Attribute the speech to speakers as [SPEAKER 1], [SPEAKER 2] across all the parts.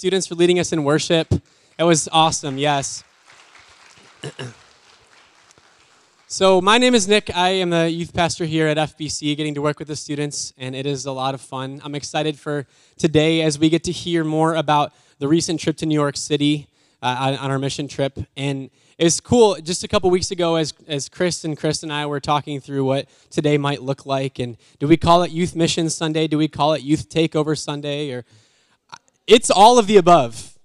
[SPEAKER 1] students for leading us in worship. It was awesome, yes. so, my name is Nick. I am the youth pastor here at FBC, getting to work with the students, and it is a lot of fun. I'm excited for today as we get to hear more about the recent trip to New York City uh, on, our mission trip. And it's cool. Just a couple weeks ago, as, as Chris and Chris and I were talking through what today might look like, and do we call it Youth Mission Sunday? Do we call it Youth Takeover Sunday? Or it's all of the above.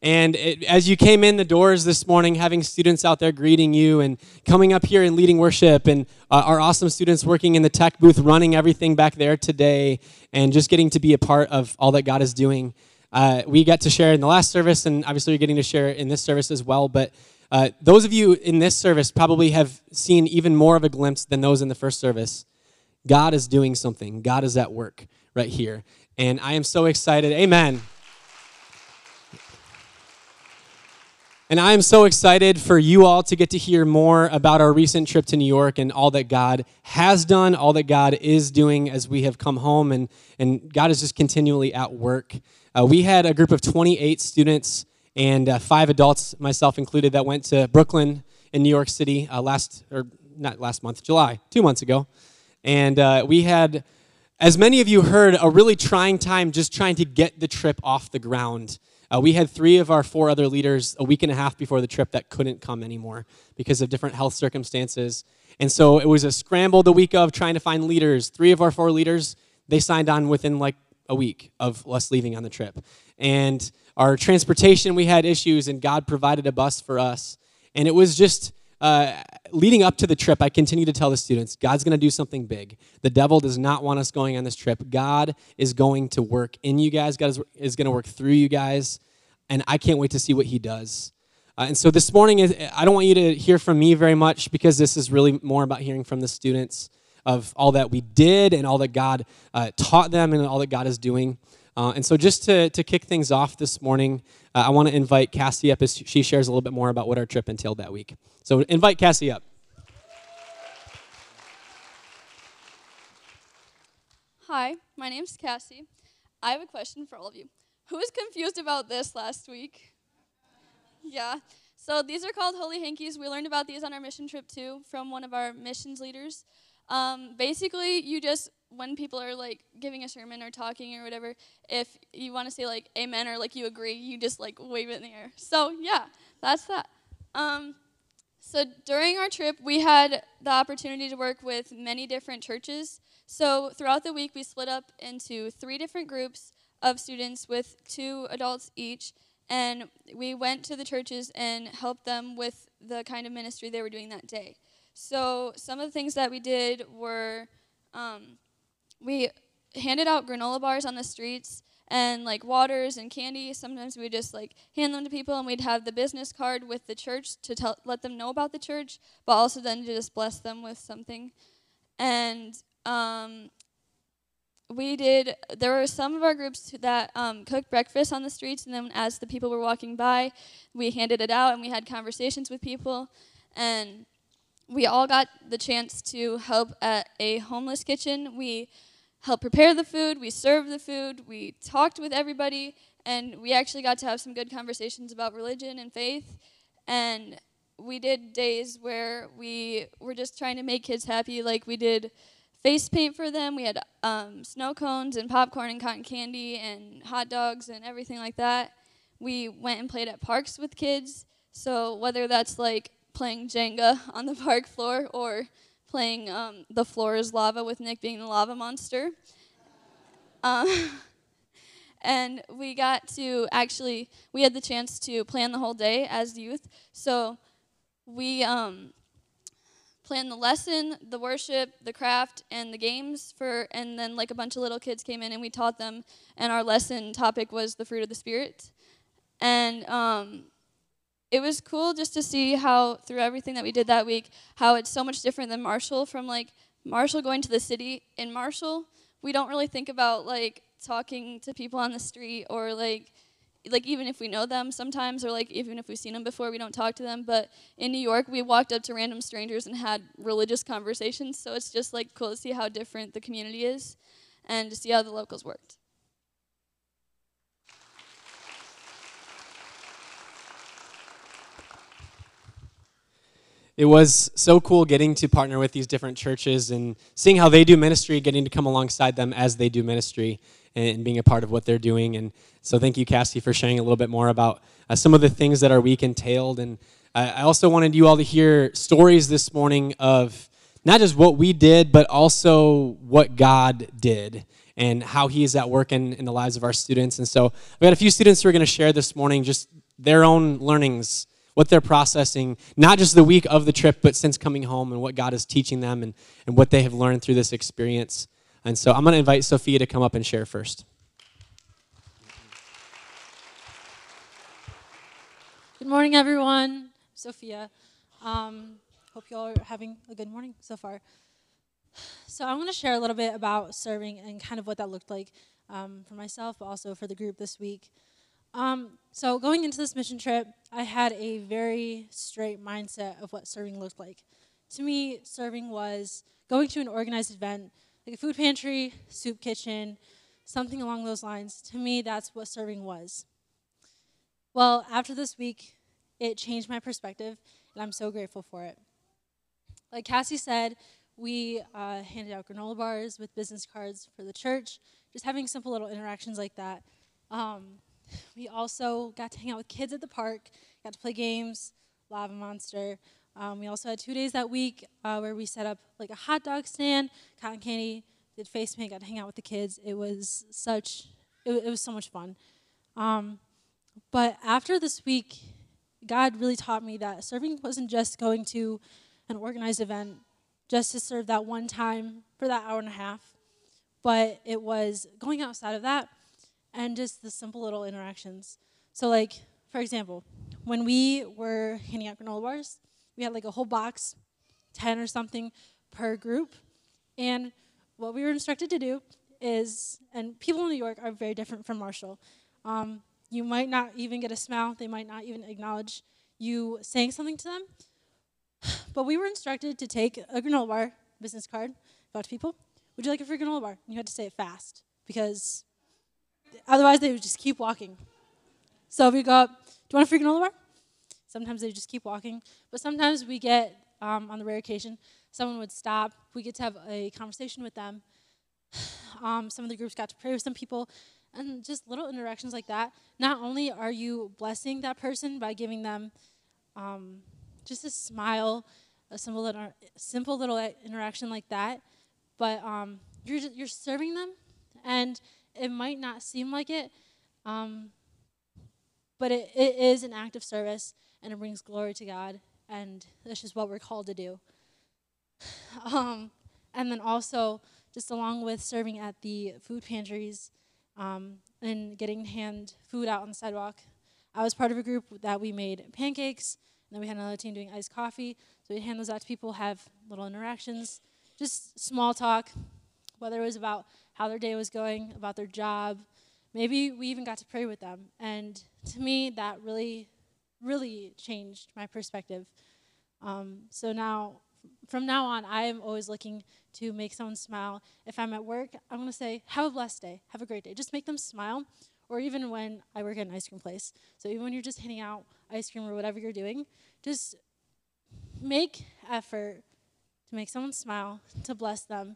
[SPEAKER 1] And it, as you came in the doors this morning, having students out there greeting you and coming up here and leading worship, and uh, our awesome students working in the tech booth, running everything back there today, and just getting to be a part of all that God is doing. Uh, we got to share in the last service, and obviously you're getting to share in this service as well. But uh, those of you in this service probably have seen even more of a glimpse than those in the first service. God is doing something, God is at work right here. And I am so excited. Amen. And I am so excited for you all to get to hear more about our recent trip to New York and all that God has done, all that God is doing as we have come home, and, and God is just continually at work. Uh, we had a group of 28 students and uh, five adults, myself included, that went to Brooklyn in New York City uh, last, or not last month, July, two months ago. And uh, we had, as many of you heard, a really trying time just trying to get the trip off the ground. Uh, we had three of our four other leaders a week and a half before the trip that couldn't come anymore because of different health circumstances. And so it was a scramble the week of trying to find leaders. Three of our four leaders, they signed on within like a week of us leaving on the trip. And our transportation, we had issues, and God provided a bus for us. And it was just uh, leading up to the trip, I continue to tell the students God's going to do something big. The devil does not want us going on this trip. God is going to work in you guys, God is, is going to work through you guys. And I can't wait to see what he does. Uh, and so this morning, I don't want you to hear from me very much because this is really more about hearing from the students of all that we did and all that God uh, taught them and all that God is doing. Uh, and so, just to, to kick things off this morning, uh, I want to invite Cassie up as she shares a little bit more about what our trip entailed that week. So, invite Cassie up.
[SPEAKER 2] Hi, my name's Cassie. I have a question for all of you. Who was confused about this last week? Yeah. So these are called holy hankies. We learned about these on our mission trip too from one of our missions leaders. Um, basically, you just when people are like giving a sermon or talking or whatever, if you want to say like amen or like you agree, you just like wave it in the air. So yeah, that's that. Um, so during our trip, we had the opportunity to work with many different churches. So throughout the week, we split up into three different groups of students with two adults each, and we went to the churches and helped them with the kind of ministry they were doing that day. So some of the things that we did were um, we handed out granola bars on the streets and like waters and candy. Sometimes we just like hand them to people, and we'd have the business card with the church to tell, let them know about the church, but also then to just bless them with something. And um, we did. There were some of our groups that um, cooked breakfast on the streets, and then as the people were walking by, we handed it out, and we had conversations with people, and we all got the chance to help at a homeless kitchen. We helped prepare the food, we served the food, we talked with everybody, and we actually got to have some good conversations about religion and faith. And we did days where we were just trying to make kids happy, like we did face paint for them. We had um, snow cones and popcorn and cotton candy and hot dogs and everything like that. We went and played at parks with kids. So whether that's like playing Jenga on the park floor or playing um, The Floor is Lava with Nick being the lava monster. Um, and we got to actually, we had the chance to plan the whole day as youth. So we um, planned the lesson, the worship, the craft, and the games for, and then like a bunch of little kids came in and we taught them. And our lesson topic was the fruit of the spirit. And um, it was cool just to see how through everything that we did that week how it's so much different than marshall from like marshall going to the city. In marshall we don't really think about like talking to people on the street or like like even if we know them sometimes or like even if we've seen them before we don't talk to them. But in new york we walked up to random strangers and had religious conversations. So it's just like cool to see how different the community is and to see how the locals worked
[SPEAKER 1] it was so cool getting to partner with these different churches and seeing how they do ministry, getting to come alongside them as they do ministry and being a part of what they're doing. And so, thank you, Cassie, for sharing a little bit more about uh, some of the things that our week entailed. And I also wanted you all to hear stories this morning of not just what we did, but also what God did and how He is at work in, in the lives of our students. And so, we got a few students who are going to share this morning just their own learnings what they're processing, not just the week of the trip, but since coming home and what God is teaching them and, and what they have learned through this experience. And so I'm going to invite Sophia to come up and share first.
[SPEAKER 3] Good morning, everyone. Sophia. Um, hope you all are having a good morning so far. So, I'm going to share a little bit about serving and kind of what that looked like um, for myself, but also for the group this week. Um, so, going into this mission trip, I had a very straight mindset of what serving looked like. To me, serving was going to an organized event like a food pantry, soup kitchen, something along those lines. To me, that's what serving was. Well, after this week, it changed my perspective, and I'm so grateful for it. Like Cassie said, we uh, handed out granola bars with business cards for the church, just having simple little interactions like that. Um, we also got to hang out with kids at the park, got to play games, Lava Monster, um, we also had two days that week uh, where we set up like a hot dog stand, cotton candy, did face paint, got to hang out with the kids. It was such, it, it was so much fun. Um, but after this week, God really taught me that serving wasn't just going to an organized event just to serve that one time for that hour and a half, but it was going outside of that and just the simple little interactions. So, like, for example, when we were handing out granola bars, we had like a whole box, 10 or something per group. And what we were instructed to do is, and people in New York are very different from Marshall. Um, you might not even get a smile, they might not even acknowledge you saying something to them. But we were instructed to take a granola bar business card, about to people. Would you like a free granola bar? And you had to say it fast because otherwise they would just keep walking. So we go up, do you want a free granola bar? Sometimes they just keep walking. But sometimes we get, um, on the rare occasion, someone would stop. We get to have a conversation with them. Um, some of the groups got to pray with some people. And just little interactions like that. Not only are you blessing that person by giving them um, just a smile, a simple little, simple little interaction like that, but um, you're, you're serving them. And it might not seem like it, um, but it, it is an act of service and it brings glory to God, and that's just what we're called to do. Um, and then also, just along with serving at the food pantries um, and getting hand food out on the sidewalk, I was part of a group that we made pancakes, and then we had another team doing iced coffee. So we'd hand those out to people, have little interactions, just small talk, whether it was about how their day was going, about their job. Maybe we even got to pray with them. And to me, that really really changed my perspective. Um, so now, from now on, I am always looking to make someone smile. If I'm at work, I'm going to say, have a blessed day, have a great day. Just make them smile. Or even when I work at an ice cream place. So even when you're just handing out ice cream or whatever you're doing, just make effort to make someone smile, to bless them.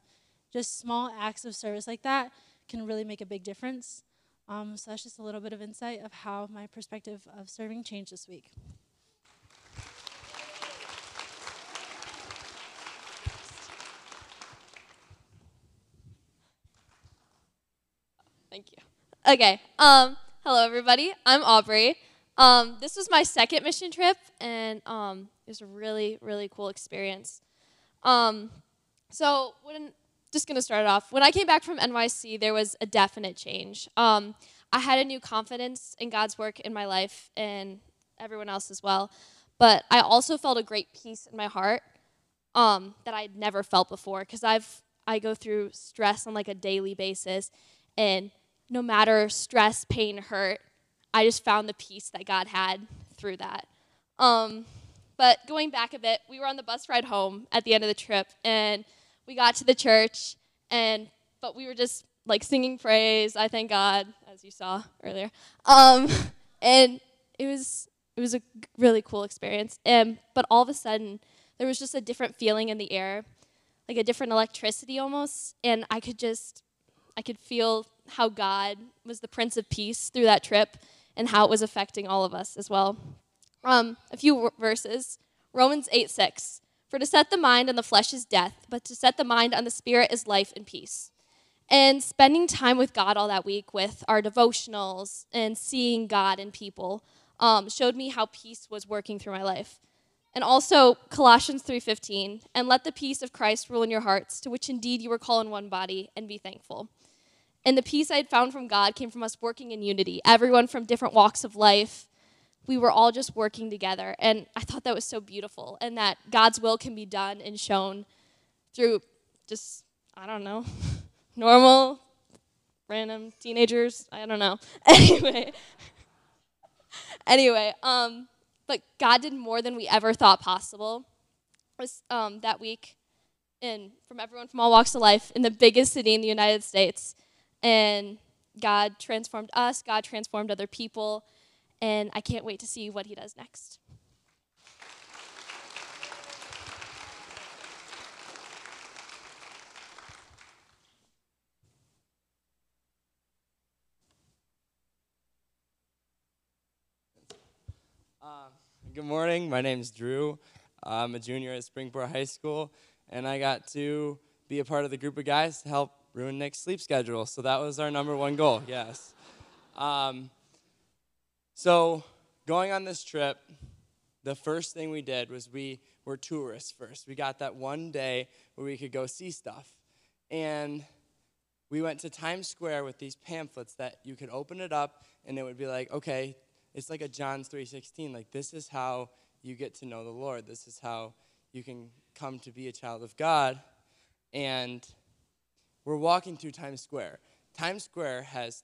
[SPEAKER 3] Just small acts of service like that can really make a big difference. Um, so that's just a little bit of insight of how my perspective of serving changed this week.
[SPEAKER 4] Thank you. Okay. Um, hello, everybody. I'm Aubrey. Um, this was my second mission trip, and um, it was a really, really cool experience. Um, so when just going to start it off. When I came back from NYC, there was a definite change. Um, I had a new confidence in God's work in my life and everyone else as well. But I also felt a great peace in my heart um, that I'd never felt before because I've I go through stress on like a daily basis, and no matter stress, pain, hurt, I just found the peace that God had through that. Um, but going back a bit, we were on the bus ride home at the end of the trip, and we got to the church, and but we were just like singing praise. I thank God, as you saw earlier. Um, and it was it was a really cool experience. And but all of a sudden, there was just a different feeling in the air, like a different electricity almost. And I could just, I could feel how God was the Prince of Peace through that trip and how it was affecting all of us as well. Um, a few verses Romans 8 6. For to set the mind on the flesh is death, but to set the mind on the spirit is life and peace. And spending time with God all that week with our devotionals and seeing God and people um, showed me how peace was working through my life. And also Colossians 3:15, and let the peace of Christ rule in your hearts, to which indeed you were called in one body, and be thankful. And the peace I had found from God came from us working in unity, everyone from different walks of life. We were all just working together. And I thought that was so beautiful, and that God's will can be done and shown through just, I don't know, normal, random teenagers. I don't know. Anyway. anyway, um, but God did more than we ever thought possible. Was um, that week, and from everyone from all walks of life in the biggest city in the United States, and God transformed us. God transformed other people, and I can't wait to see what He does next.
[SPEAKER 5] Uh, good morning. My name's Drew. I'm a junior at Springport High School, and I got to be a part of the group of guys to help ruin Nick's sleep schedule. So that was our number one goal, yes. Um, so going on this trip, the first thing we did was we were tourists first. We got that one day where we could go see stuff. And we went to Times Square with these pamphlets that you could open it up and it would be like, okay, it's like a John's 3:16. Like this is how you get to know the Lord. This is how you can come to be a child of God. And we're walking through Times Square. Times Square has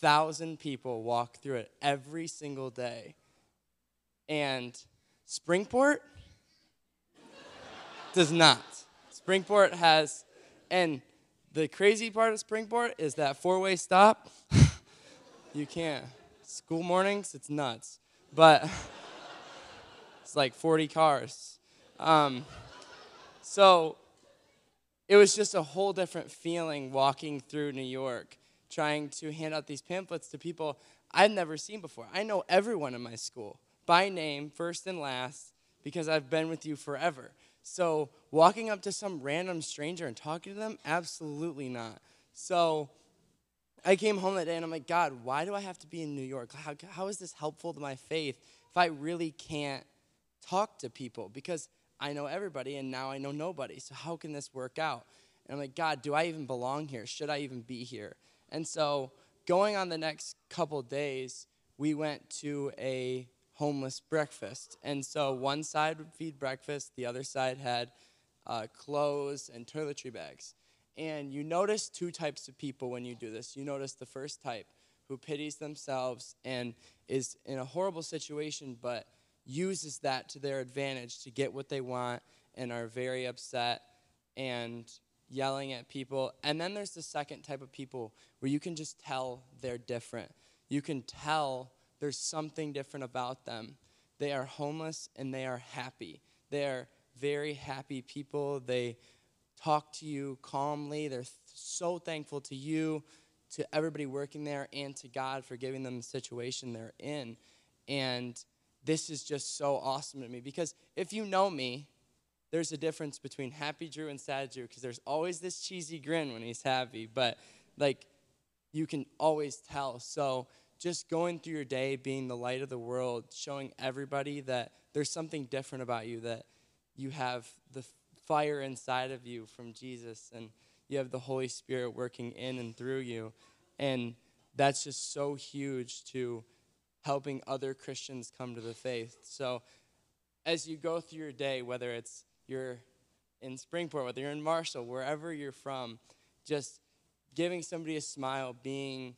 [SPEAKER 5] 330,000 people walk through it every single day. And Springport does not. Springport has, and the crazy part of Springport is that four way stop. you can't. School mornings, it's nuts. But it's like 40 cars. Um, so it was just a whole different feeling walking through New York, trying to hand out these pamphlets to people I've never seen before. I know everyone in my school by name, first and last, because I've been with you forever. So walking up to some random stranger and talking to them, absolutely not. So I came home that day and I'm like, God, why do I have to be in New York? How, how is this helpful to my faith if I really can't talk to people? Because I know everybody and now I know nobody. So how can this work out? And I'm like, God, do I even belong here? Should I even be here? And so going on the next couple days, we went to a homeless breakfast. And so one side would feed breakfast, the other side had uh, clothes and toiletry bags. And you notice two types of people when you do this. You notice the first type who pities themselves and is in a horrible situation, but uses that to their advantage to get what they want and are very upset and yelling at people. And then there's the second type of people where you can just tell they're different. You can tell there's something different about them. They are homeless and they are happy. They are very happy people. They talk to you calmly. They're so thankful to you, to everybody working there, and to God for giving them the situation they're in. And this is just so awesome to me because if you know me, there's a difference between happy Drew and sad Drew because there's always this cheesy grin when he's happy, but like you can always tell. So just going through your day, being the light of the world, showing everybody that there's something different about you, that you have the fire inside of you from Jesus and you have the Holy Spirit working in and through you. And that's just so huge to helping other Christians come to the faith. So as you go through your day, whether it's you're in Springport, whether you're in Marshall, wherever you're from, just giving somebody a smile, being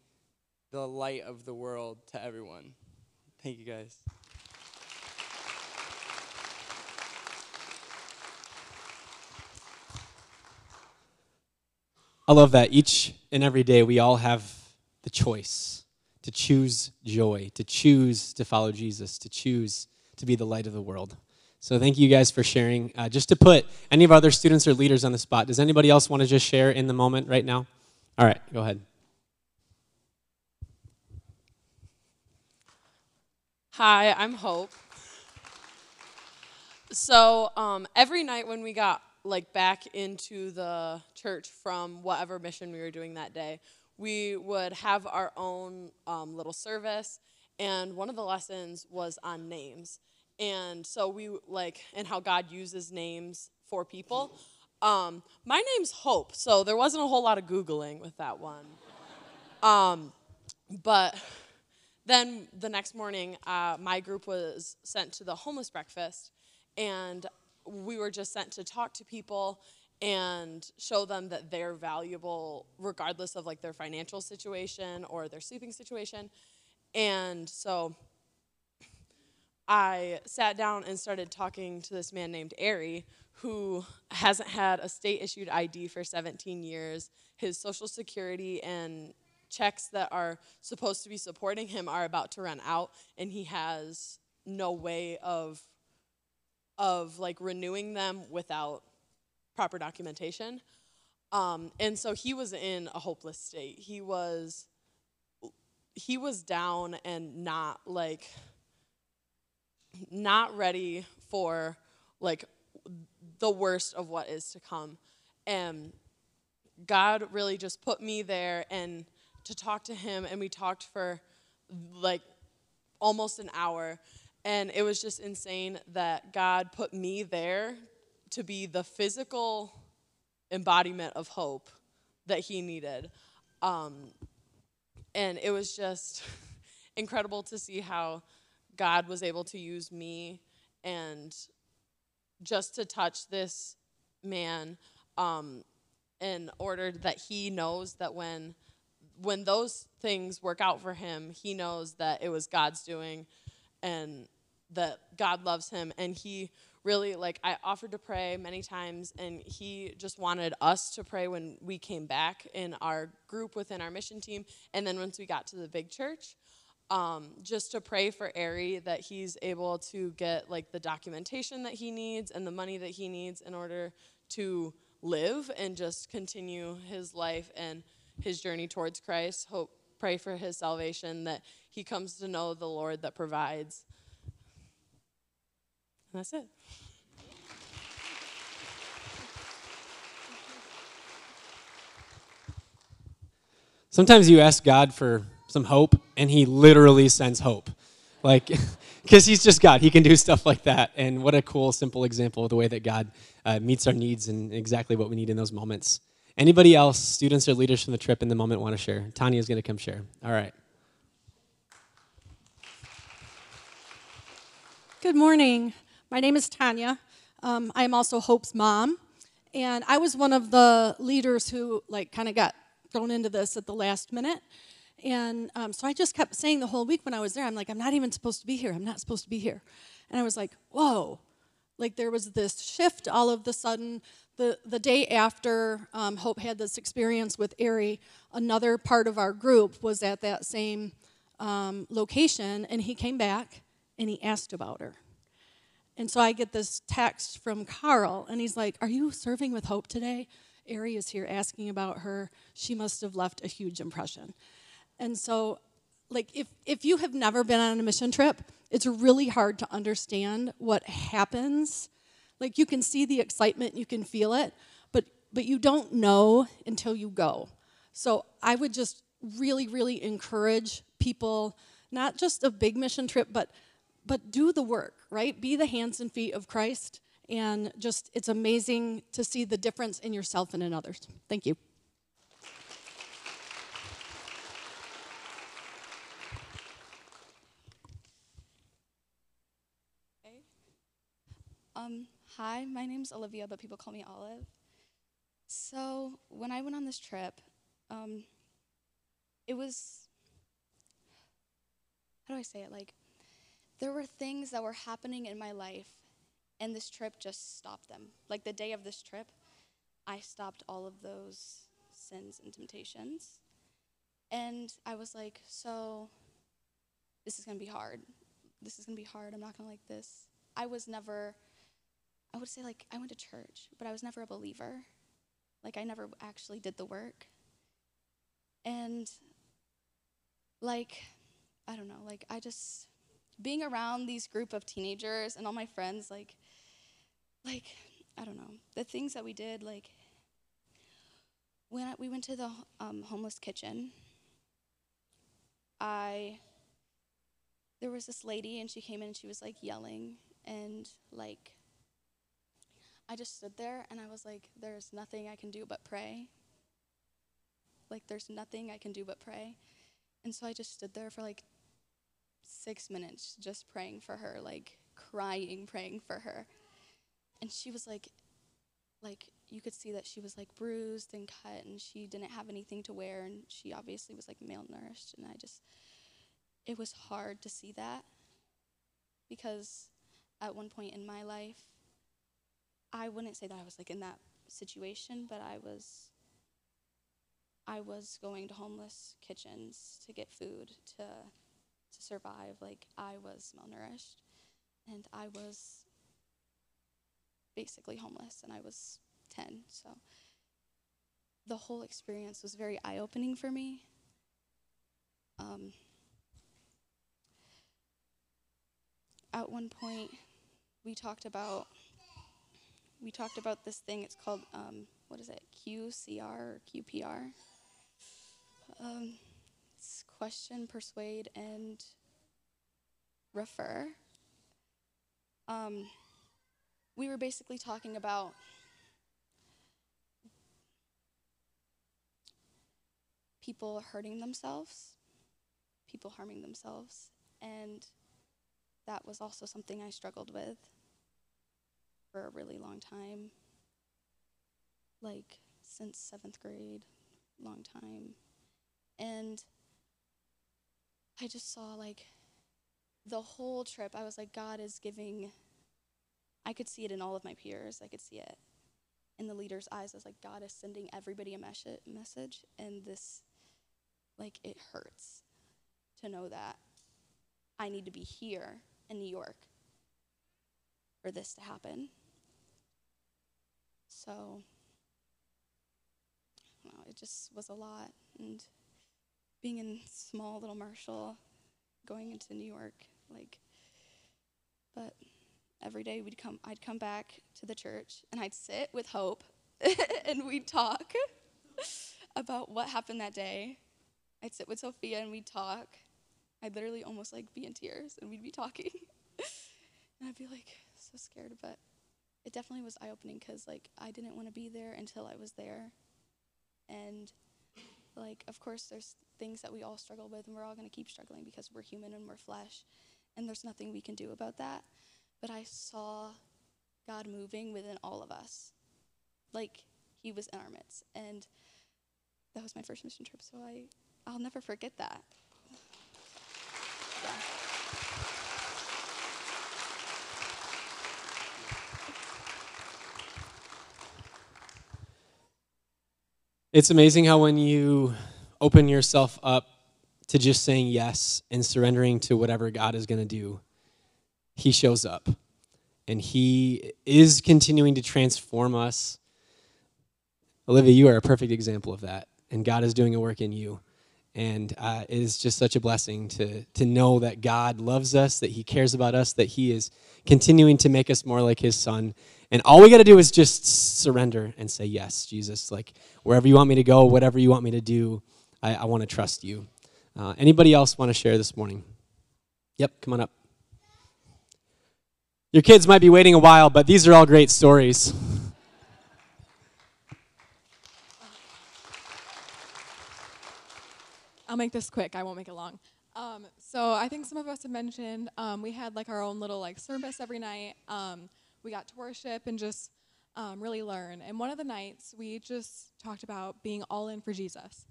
[SPEAKER 5] the light of the world to everyone. Thank you guys.
[SPEAKER 1] I love that each and every day we all have the choice to choose joy, to choose to follow Jesus, to choose to be the light of the world. So thank you guys for sharing. Uh, just to put any of our other students or leaders on the spot, does anybody else want to just share in the moment right now? All right, go ahead.
[SPEAKER 6] Hi, I'm Hope. So um, every night when we got like back into the church from whatever mission we were doing that day, we would have our own um, little service, and one of the lessons was on names, and so we like and how God uses names for people. Um, my name's Hope, so there wasn't a whole lot of googling with that one. Um, but then the next morning, uh, my group was sent to the homeless breakfast, and we were just sent to talk to people and show them that they're valuable regardless of like their financial situation or their sleeping situation. And so I sat down and started talking to this man named Ari, who hasn't had a state issued ID for 17 years. His social security and checks that are supposed to be supporting him are about to run out, and he has no way of of like renewing them without proper documentation. Um, and so he was in a hopeless state. He was he was down and not like not ready for like the worst of what is to come. And God really just put me there and to talk to him and we talked for like almost an hour and it was just insane that God put me there to be the physical embodiment of hope that he needed. Um, and it was just incredible to see how God was able to use me and just to touch this man um, in order that he knows that when when those things work out for him, he knows that it was God's doing and that God loves him. And he really like I offered to pray many times and he just wanted us to pray when we came back in our group within our mission team. And then once we got to the big church um, just to pray for Ari that he's able to get like the documentation that he needs and the money that he needs in order to live and just continue his life and his journey towards Christ. Hope pray for his salvation that he comes to know the Lord that provides and that's it.
[SPEAKER 1] Sometimes you ask God for some hope, and He literally sends hope. Like, because He's just God. He can do stuff like that. And what a cool, simple example of the way that God uh, meets our needs and exactly what we need in those moments. Anybody else, students or leaders from the trip in the moment, want to share? Tanya is going to come share. All right.
[SPEAKER 7] Good morning. My name is Tanya. Um, I am also Hope's mom. And I was one of the leaders who, like, kind of got thrown into this at the last minute. And um, so I just kept saying the whole week when I was there, I'm like, I'm not even supposed to be here. I'm not supposed to be here. And I was like, whoa. Like, there was this shift all of the sudden. The, the day after um, Hope had this experience with Ari, another part of our group was at that same um, location, and he came back and he asked about her. And so I get this text from Carl, and he's like, Are you serving with hope today? Ari is here asking about her. She must have left a huge impression. And so, like, if, if you have never been on a mission trip, it's really hard to understand what happens. Like, you can see the excitement, you can feel it, but, but you don't know until you go. So, I would just really, really encourage people, not just a big mission trip, but but do the work, right? Be the hands and feet of Christ. And just, it's amazing to see the difference in yourself and in others. Thank you.
[SPEAKER 8] Um, hi, my name's Olivia, but people call me Olive. So when I went on this trip, um, it was how do I say it? Like there were things that were happening in my life, and this trip just stopped them. Like the day of this trip, I stopped all of those sins and temptations. And I was like, so this is going to be hard. This is going to be hard. I'm not going to like this. I was never I would say like I went to church, but I was never a believer. Like I never actually did the work. And like I don't know, like I just being around these group of teenagers and all my friends like like I don't know, the things that we did like when we went to the um, homeless kitchen, I there was this lady and she came in and she was like yelling and like I just stood there and I was like, there's nothing I can do but pray. Like, there's nothing I can do but pray. And so I just stood there for like six minutes just praying for her, like crying, praying for her. And she was like, like, you could see that she was like bruised and cut and she didn't have anything to wear and she obviously was like malnourished. And I just, it was hard to see that because at one point in my life, I wouldn't say that I was like in that situation, but I was I was going to homeless kitchens to get food to to survive. Like I was malnourished and I was basically homeless and I was 10. So the whole experience was very eye-opening for me. Um, at one point we talked about we talked about this thing. It's called um, what is it? QCR or QPR. Um, it's question, persuade, and refer. Um, we were basically talking about people hurting themselves, people harming themselves, and that was also something I struggled with for a really long time. Like since seventh grade, long time. And I just saw like the whole trip, I was like, God is giving, I could see it in all of my peers. I could see it in the leader's eyes. I was like, God is sending everybody a mes- message. And this, like, it hurts to know that I need to be here in New York for this to happen. So, it just was a lot. And being in small little Marshall, going into New York, like, but every day we'd come, I'd come back to the church and I'd sit with Hope and we'd talk about what happened that day. I'd sit with Sophia and we'd talk. I'd literally almost like be in tears and we'd be talking. and I'd be like so scared, but it definitely was eye opening because like I didn't want to be there until I was there, and like of course there's things that we all struggle with and we're all going to keep struggling because we're human and we're flesh, and there's nothing we can do about that. But I saw God moving within all of us, like He was in our midst, and that was my first mission trip. So I I'll never forget that.
[SPEAKER 1] It's amazing how when you open yourself up to just saying yes and surrendering to whatever God is going to do, He shows up. And He is continuing to transform us. Olivia, you are a perfect example of that. And God is doing a work in you. And uh, it is just such a blessing to, to know that God loves us, that He cares about us, that He is continuing to make us more like His Son. And all we got to do is just surrender and say, Yes, Jesus. Like, wherever you want me to go, whatever you want me to do, I, I want to trust you. Uh, anybody else want to share this morning? Yep, come on up. Your kids might be waiting a while, but these are all great stories.
[SPEAKER 9] I'll make this quick. I won't make it long. Um, so I think some of us have mentioned um, we had like our own little like service every night. Um, we got to worship and just um, really learn. And one of the nights we just talked about being all in for Jesus.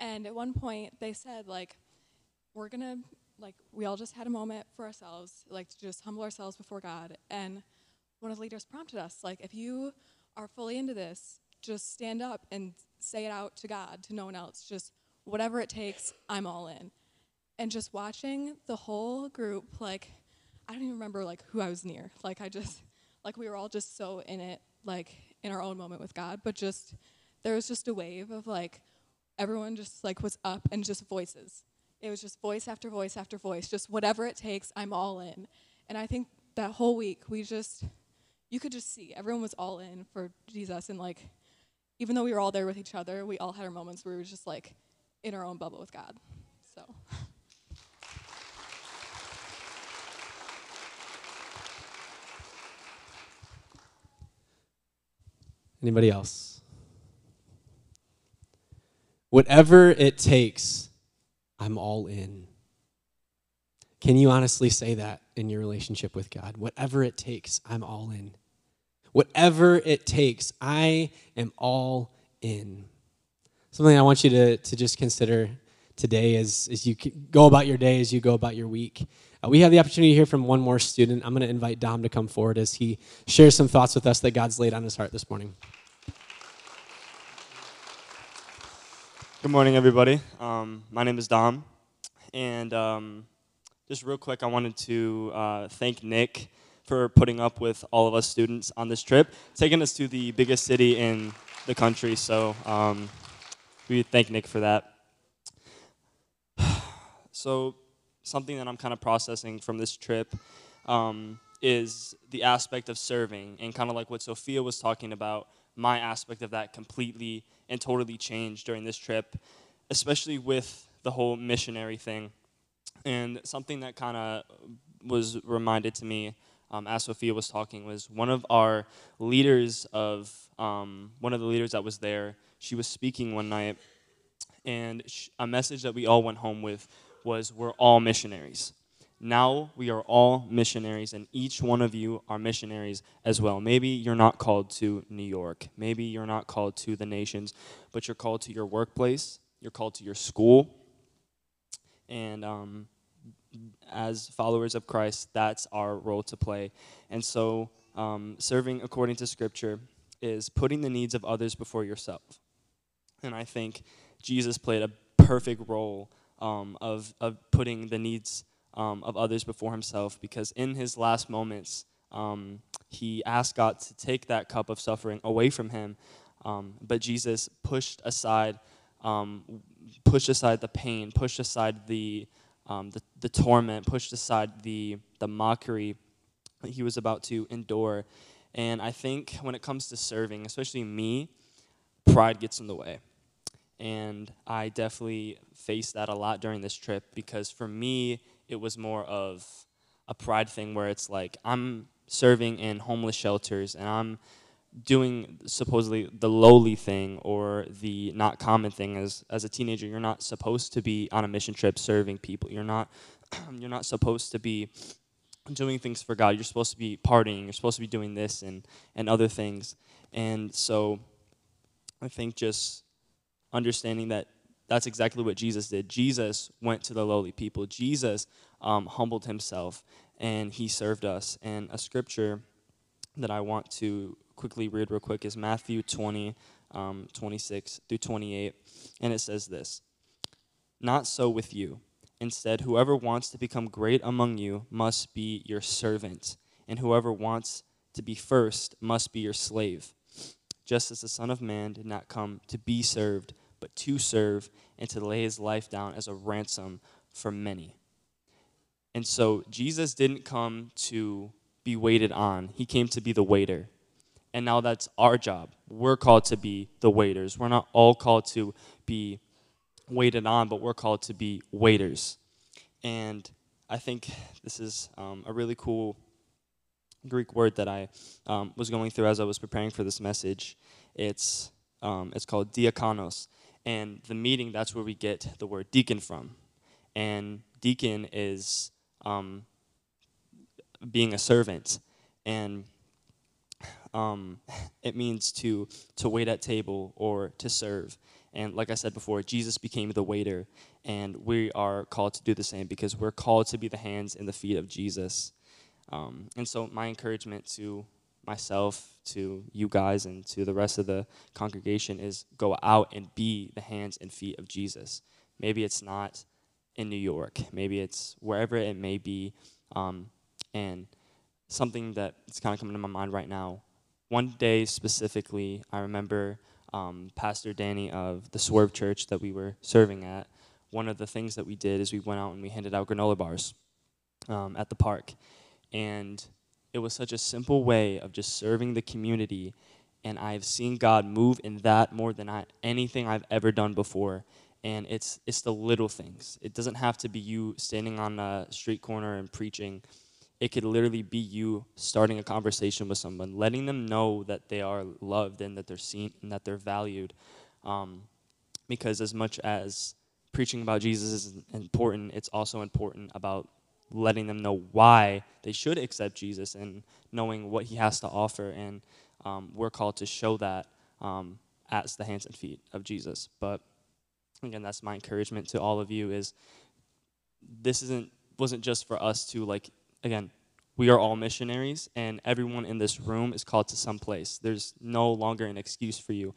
[SPEAKER 9] And at one point they said like, we're gonna like we all just had a moment for ourselves, like to just humble ourselves before God. And one of the leaders prompted us like, if you are fully into this, just stand up and say it out to God, to no one else. Just whatever it takes, I'm all in. And just watching the whole group, like, I don't even remember like who I was near. Like I just like we were all just so in it, like in our own moment with God. But just there was just a wave of like everyone just like was up and just voices. It was just voice after voice after voice, just whatever it takes, I'm all in. And I think that whole week we just you could just see everyone was all in for Jesus and like even though we were all there with each other, we all had our moments where we were just like in our own bubble with God. So
[SPEAKER 1] Anybody else? Whatever it takes, I'm all in. Can you honestly say that in your relationship with God? Whatever it takes, I'm all in. Whatever it takes, I am all in. Something I want you to, to just consider today as, as you go about your day, as you go about your week. Uh, we have the opportunity to hear from one more student. I'm going to invite Dom to come forward as he shares some thoughts with us that God's laid on his heart this morning.
[SPEAKER 10] Good morning, everybody. Um, my name is Dom, and um, just real quick, I wanted to uh, thank Nick for putting up with all of us students on this trip, taking us to the biggest city in the country. So um, we thank Nick for that. So something that I'm kind of processing from this trip um, is the aspect of serving, and kind of like what Sophia was talking about. My aspect of that completely and totally changed during this trip, especially with the whole missionary thing. And something that kind of was reminded to me um, as Sophia was talking was one of our leaders of um, one of the leaders that was there. She was speaking one night, and sh- a message that we all went home with was, "We're all missionaries." Now we are all missionaries, and each one of you are missionaries as well. Maybe you're not called to New York. Maybe you're not called to the nations, but you're called to your workplace. You're called to your school. And um, as followers of Christ, that's our role to play. And so, um, serving according to Scripture is putting the needs of others before yourself. And I think Jesus played a perfect role um, of, of putting the needs um, of others before himself because in his last moments, um, he asked God to take that cup of suffering away from him. Um, but Jesus pushed aside, um, pushed aside the pain, pushed aside the, um, the, the torment, pushed aside the, the mockery that he was about to endure. And I think when it comes to serving, especially me, pride gets in the way. And I definitely faced that a lot during this trip because for me, it was more of a pride thing where it's like I'm serving in homeless shelters and I'm doing supposedly the lowly thing or the not common thing. As as a teenager you're not supposed to be on a mission trip serving people. You're not you're not supposed to be doing things for God. You're supposed to be partying. You're supposed to be doing this and and other things. And so I think just understanding that that's exactly what Jesus did. Jesus went to the lowly people. Jesus um, humbled himself and he served us. And a scripture that I want to quickly read real quick is Matthew 20, um, 26 through 28. And it says this Not so with you. Instead, whoever wants to become great among you must be your servant, and whoever wants to be first must be your slave. Just as the Son of Man did not come to be served, but to serve and to lay his life down as a ransom for many. And so Jesus didn't come to be waited on, he came to be the waiter. And now that's our job. We're called to be the waiters. We're not all called to be waited on, but we're called to be waiters. And I think this is um, a really cool Greek word that I um, was going through as I was preparing for this message. It's, um, it's called diakonos. And the meeting, that's where we get the word deacon from. And deacon is um, being a servant. And um, it means to, to wait at table or to serve. And like I said before, Jesus became the waiter, and we are called to do the same because we're called to be the hands and the feet of Jesus. Um, and so, my encouragement to myself, to you guys, and to the rest of the congregation is go out and be the hands and feet of Jesus. Maybe it's not in New York, maybe it's wherever it may be. Um, and something that's kind of coming to my mind right now. One day specifically, I remember um, Pastor Danny of the Swerve Church that we were serving at. One of the things that we did is we went out and we handed out granola bars um, at the park. And it was such a simple way of just serving the community. And I've seen God move in that more than I, anything I've ever done before. And it's, it's the little things. It doesn't have to be you standing on a street corner and preaching. It could literally be you starting a conversation with someone, letting them know that they are loved and that they're seen and that they're valued. Um, because as much as preaching about Jesus is important, it's also important about letting them know why they should accept Jesus and knowing what he has to offer. And um, we're called to show that um, the hands and feet of Jesus. But again, that's my encouragement to all of you is this isn't wasn't just for us to like again we are all missionaries and everyone in this room is called to some place. There's no longer an excuse for you.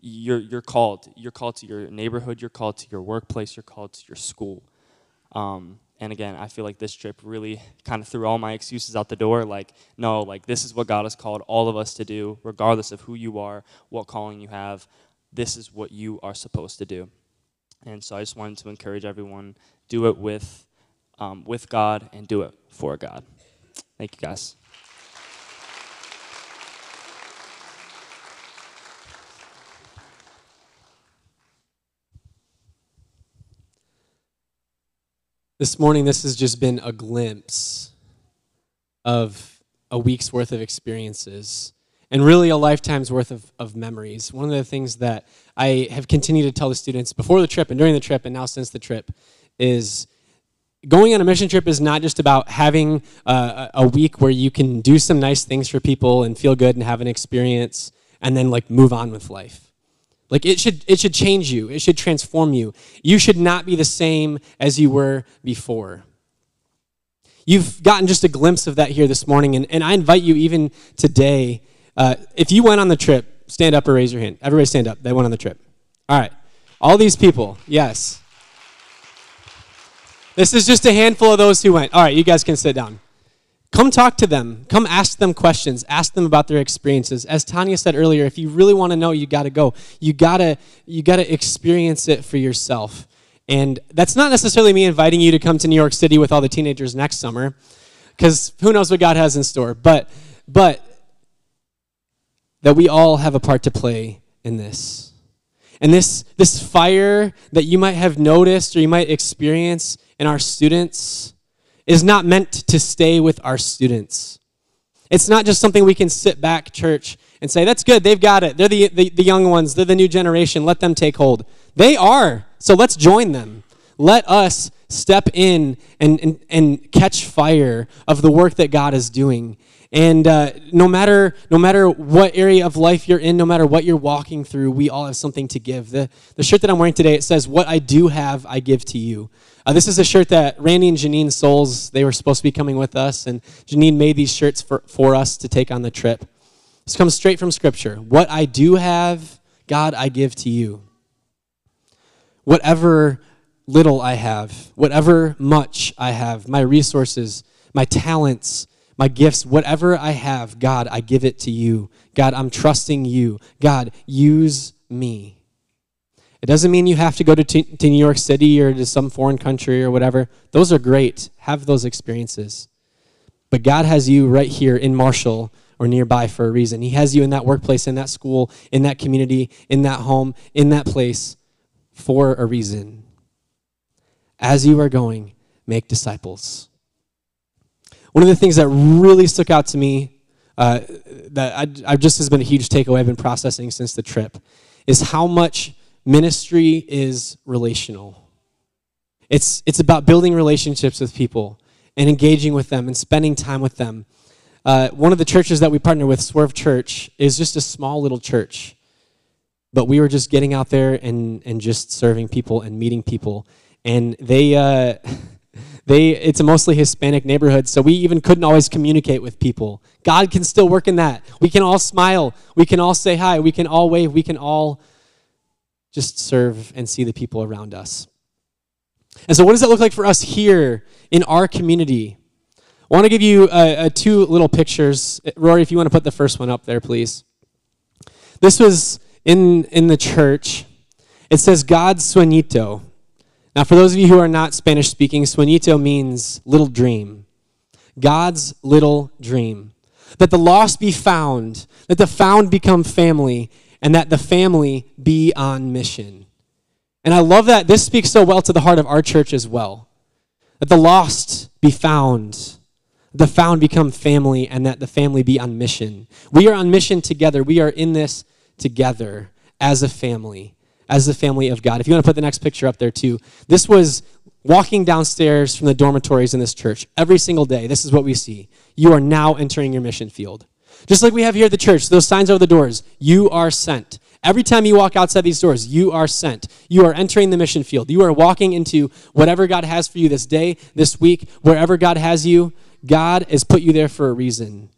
[SPEAKER 10] You're, you're called. You're called to your neighborhood. You're called to your workplace. You're called to your school. Um, and again, I feel like this trip really kind of threw all my excuses out the door. Like, no, like this is what God has called all of us to do, regardless of who you are, what calling you have. This is what you are supposed to do. And so I just wanted to encourage everyone do it with, um, with God and do it for God. Thank you, guys.
[SPEAKER 1] This morning, this has just been a glimpse of a week's worth of experiences and really a lifetime's worth of, of memories. One of the things that I have continued to tell the students before the trip and during the trip and now since the trip is going on a mission trip is not just about having uh, a, a week where you can do some nice things for people and feel good and have an experience and then like move on with life. Like it should it should change you. It should transform you. You should not be the same as you were before. You've gotten just a glimpse of that here this morning, and, and I invite you even today. Uh, if you went on the trip, stand up or raise your hand. Everybody stand up. They went on the trip. All right. All these people, yes. This is just a handful of those who went. All right, you guys can sit down. Come talk to them. Come ask them questions. Ask them about their experiences. As Tanya said earlier, if you really want to know, you got to go. You got to you got to experience it for yourself. And that's not necessarily me inviting you to come to New York City with all the teenagers next summer cuz who knows what God has in store. But but that we all have a part to play in this. And this this fire that you might have noticed or you might experience in our students is not meant to stay with our students. It's not just something we can sit back, church, and say, that's good, they've got it. They're the, the, the, young ones, they're the new generation, let them take hold. They are, so let's join them. Let us step in and, and, and catch fire of the work that God is doing. And uh, no matter no matter what area of life you're in, no matter what you're walking through, we all have something to give. The, the shirt that I'm wearing today, it says, What I do have, I give to you. Uh, this is a shirt that Randy and Janine Souls, they were supposed to be coming with us, and Janine made these shirts for, for us to take on the trip. This comes straight from Scripture. What I do have, God, I give to you. Whatever little I have, whatever much I have, my resources, my talents, my gifts, whatever I have, God, I give it to you. God, I'm trusting you. God, use me. It doesn't mean you have to go to, t- to New York City or to some foreign country or whatever. Those are great. Have those experiences. But God has you right here in Marshall or nearby for a reason. He has you in that workplace, in that school, in that community, in that home, in that place for a reason. As you are going, make disciples. One of the things that really stuck out to me, uh, that I, I just has been a huge takeaway I've been processing since the trip, is how much Ministry is relational. It's, it's about building relationships with people and engaging with them and spending time with them. Uh, one of the churches that we partner with, Swerve Church, is just a small little church. But we were just getting out there and, and just serving people and meeting people. And they, uh, they, it's a mostly Hispanic neighborhood, so we even couldn't always communicate with people. God can still work in that. We can all smile. We can all say hi. We can all wave. We can all just serve and see the people around us. And so, what does that look like for us here in our community? I want to give you uh, uh, two little pictures. Rory, if you want to put the first one up there, please. This was in, in the church. It says God's sueñito. Now, for those of you who are not Spanish speaking, sueñito means little dream. God's little dream. That the lost be found, that the found become family, and that the family be on mission. And I love that this speaks so well to the heart of our church as well. That the lost be found, the found become family, and that the family be on mission. We are on mission together. We are in this together as a family, as the family of God. If you want to put the next picture up there too, this was walking downstairs from the dormitories in this church every single day. This is what we see. You are now entering your mission field. Just like we have here at the church, those signs over the doors, you are sent. Every time you walk outside these doors, you are sent. You are entering the mission field. You are walking into whatever God has for you this day, this week, wherever God has you. God has put you there for a reason.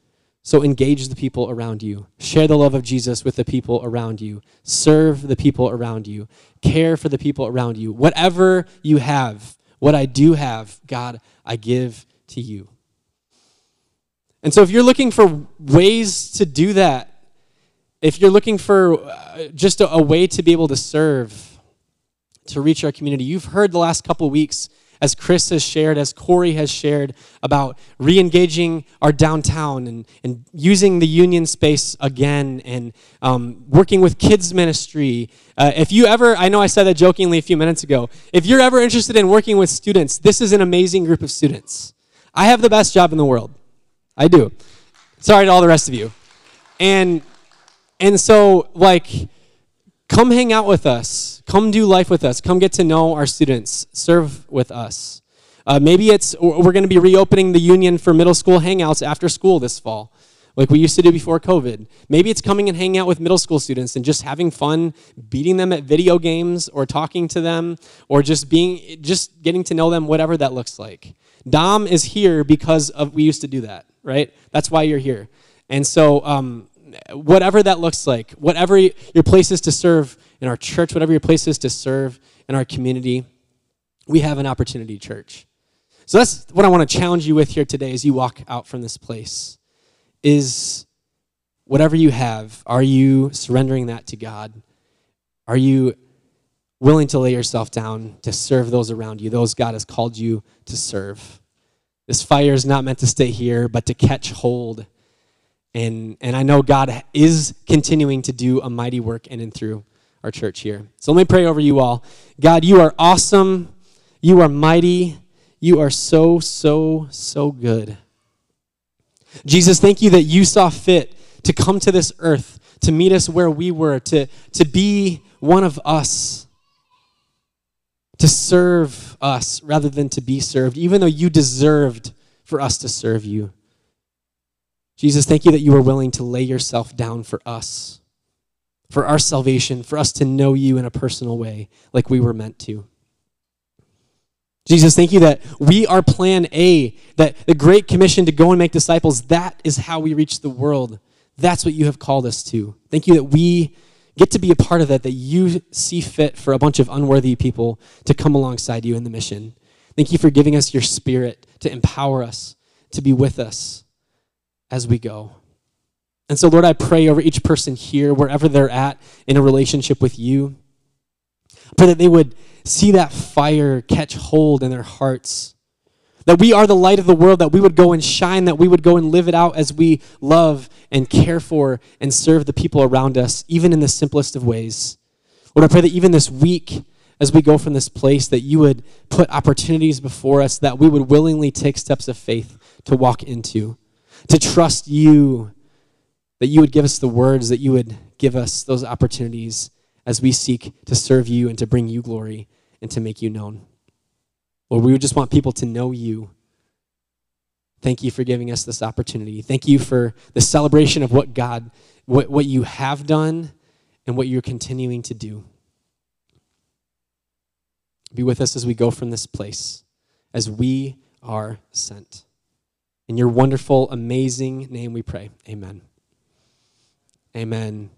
[SPEAKER 1] So engage the people around you. Share the love of Jesus with the people around you. Serve the people around you. Care for the people around you. Whatever you have, what I do have, God, I give to you. And so if you're looking for ways to do that, if you're looking for uh, just a, a, way to be able to serve, to reach our community, you've heard the last couple weeks, as Chris has shared, as Corey has shared, about re engaging our downtown and, and using the union space again and um, working with kids' ministry. Uh, if you ever, I know I said that jokingly a few minutes ago, if you're ever interested in working with students, this is an amazing group of students. I have the best job in the world. I do. Sorry to all the rest of you. And and so like come hang out with us. Come do life with us. Come get to know our students. Serve with us. Uh, maybe it's we're going to be reopening the union for middle school hangouts after school this fall, like we used to do before COVID. Maybe it's coming and hanging out with middle school students and just having fun, beating them at video games, or talking to them, or just being just getting to know them, whatever that looks like. Dom is here because of we used to do that right? That's why you're here. And so, um, whatever that looks like, whatever your place is to serve in our church, whatever your place is to serve in our community, we have an opportunity, church. So that's what I want to challenge you with here today as you walk out from this place. Is whatever you have, are you surrendering that to God? Are you willing to lay yourself down to serve those around you, those God has called you to serve? This fire is not meant to stay here, but to catch hold. And, and I know God is continuing to do a mighty work in and through our church here. So let me pray over you all. God, you are awesome. You are mighty. You are so, so, so good. Jesus, thank you that you saw fit to come to this earth, to meet us where we were, to, to be one of us to serve us rather than to be served, even though you deserved for us to serve you. Jesus, thank you that you were willing to lay yourself down for us, for our salvation, for us to know you in a personal way like we were meant to. Jesus, thank you that we are plan A, that the Great Commission to go and make disciples, that is how we reach the world. That's what you have called us to. Thank you that we get to be a part of that, that you see fit for a bunch of unworthy people to come alongside you in the mission. Thank you for giving us your spirit to empower us, to be with us as we go. And so, Lord, I pray over each person here, wherever they're at in a relationship with you, pray that they would see that fire catch hold in their hearts that we are the light of the world, that we would go and shine, that we would go and live it out as we love and care for and serve the people around us, even in the simplest of ways. Lord, I pray that even this week, as we go from this place, that you would put opportunities before us that we would willingly take steps of faith to walk into, to trust you, that you would give us the words, that you would give us those opportunities as we seek to serve you and to bring you glory and to make you known. Lord, we just want people to know you. Thank you for giving us this opportunity. Thank you for the celebration of what God, what, what you have done and what you're continuing to do. Be with us as we go from this place, as we are sent. In your wonderful, amazing name we pray. Amen. Amen.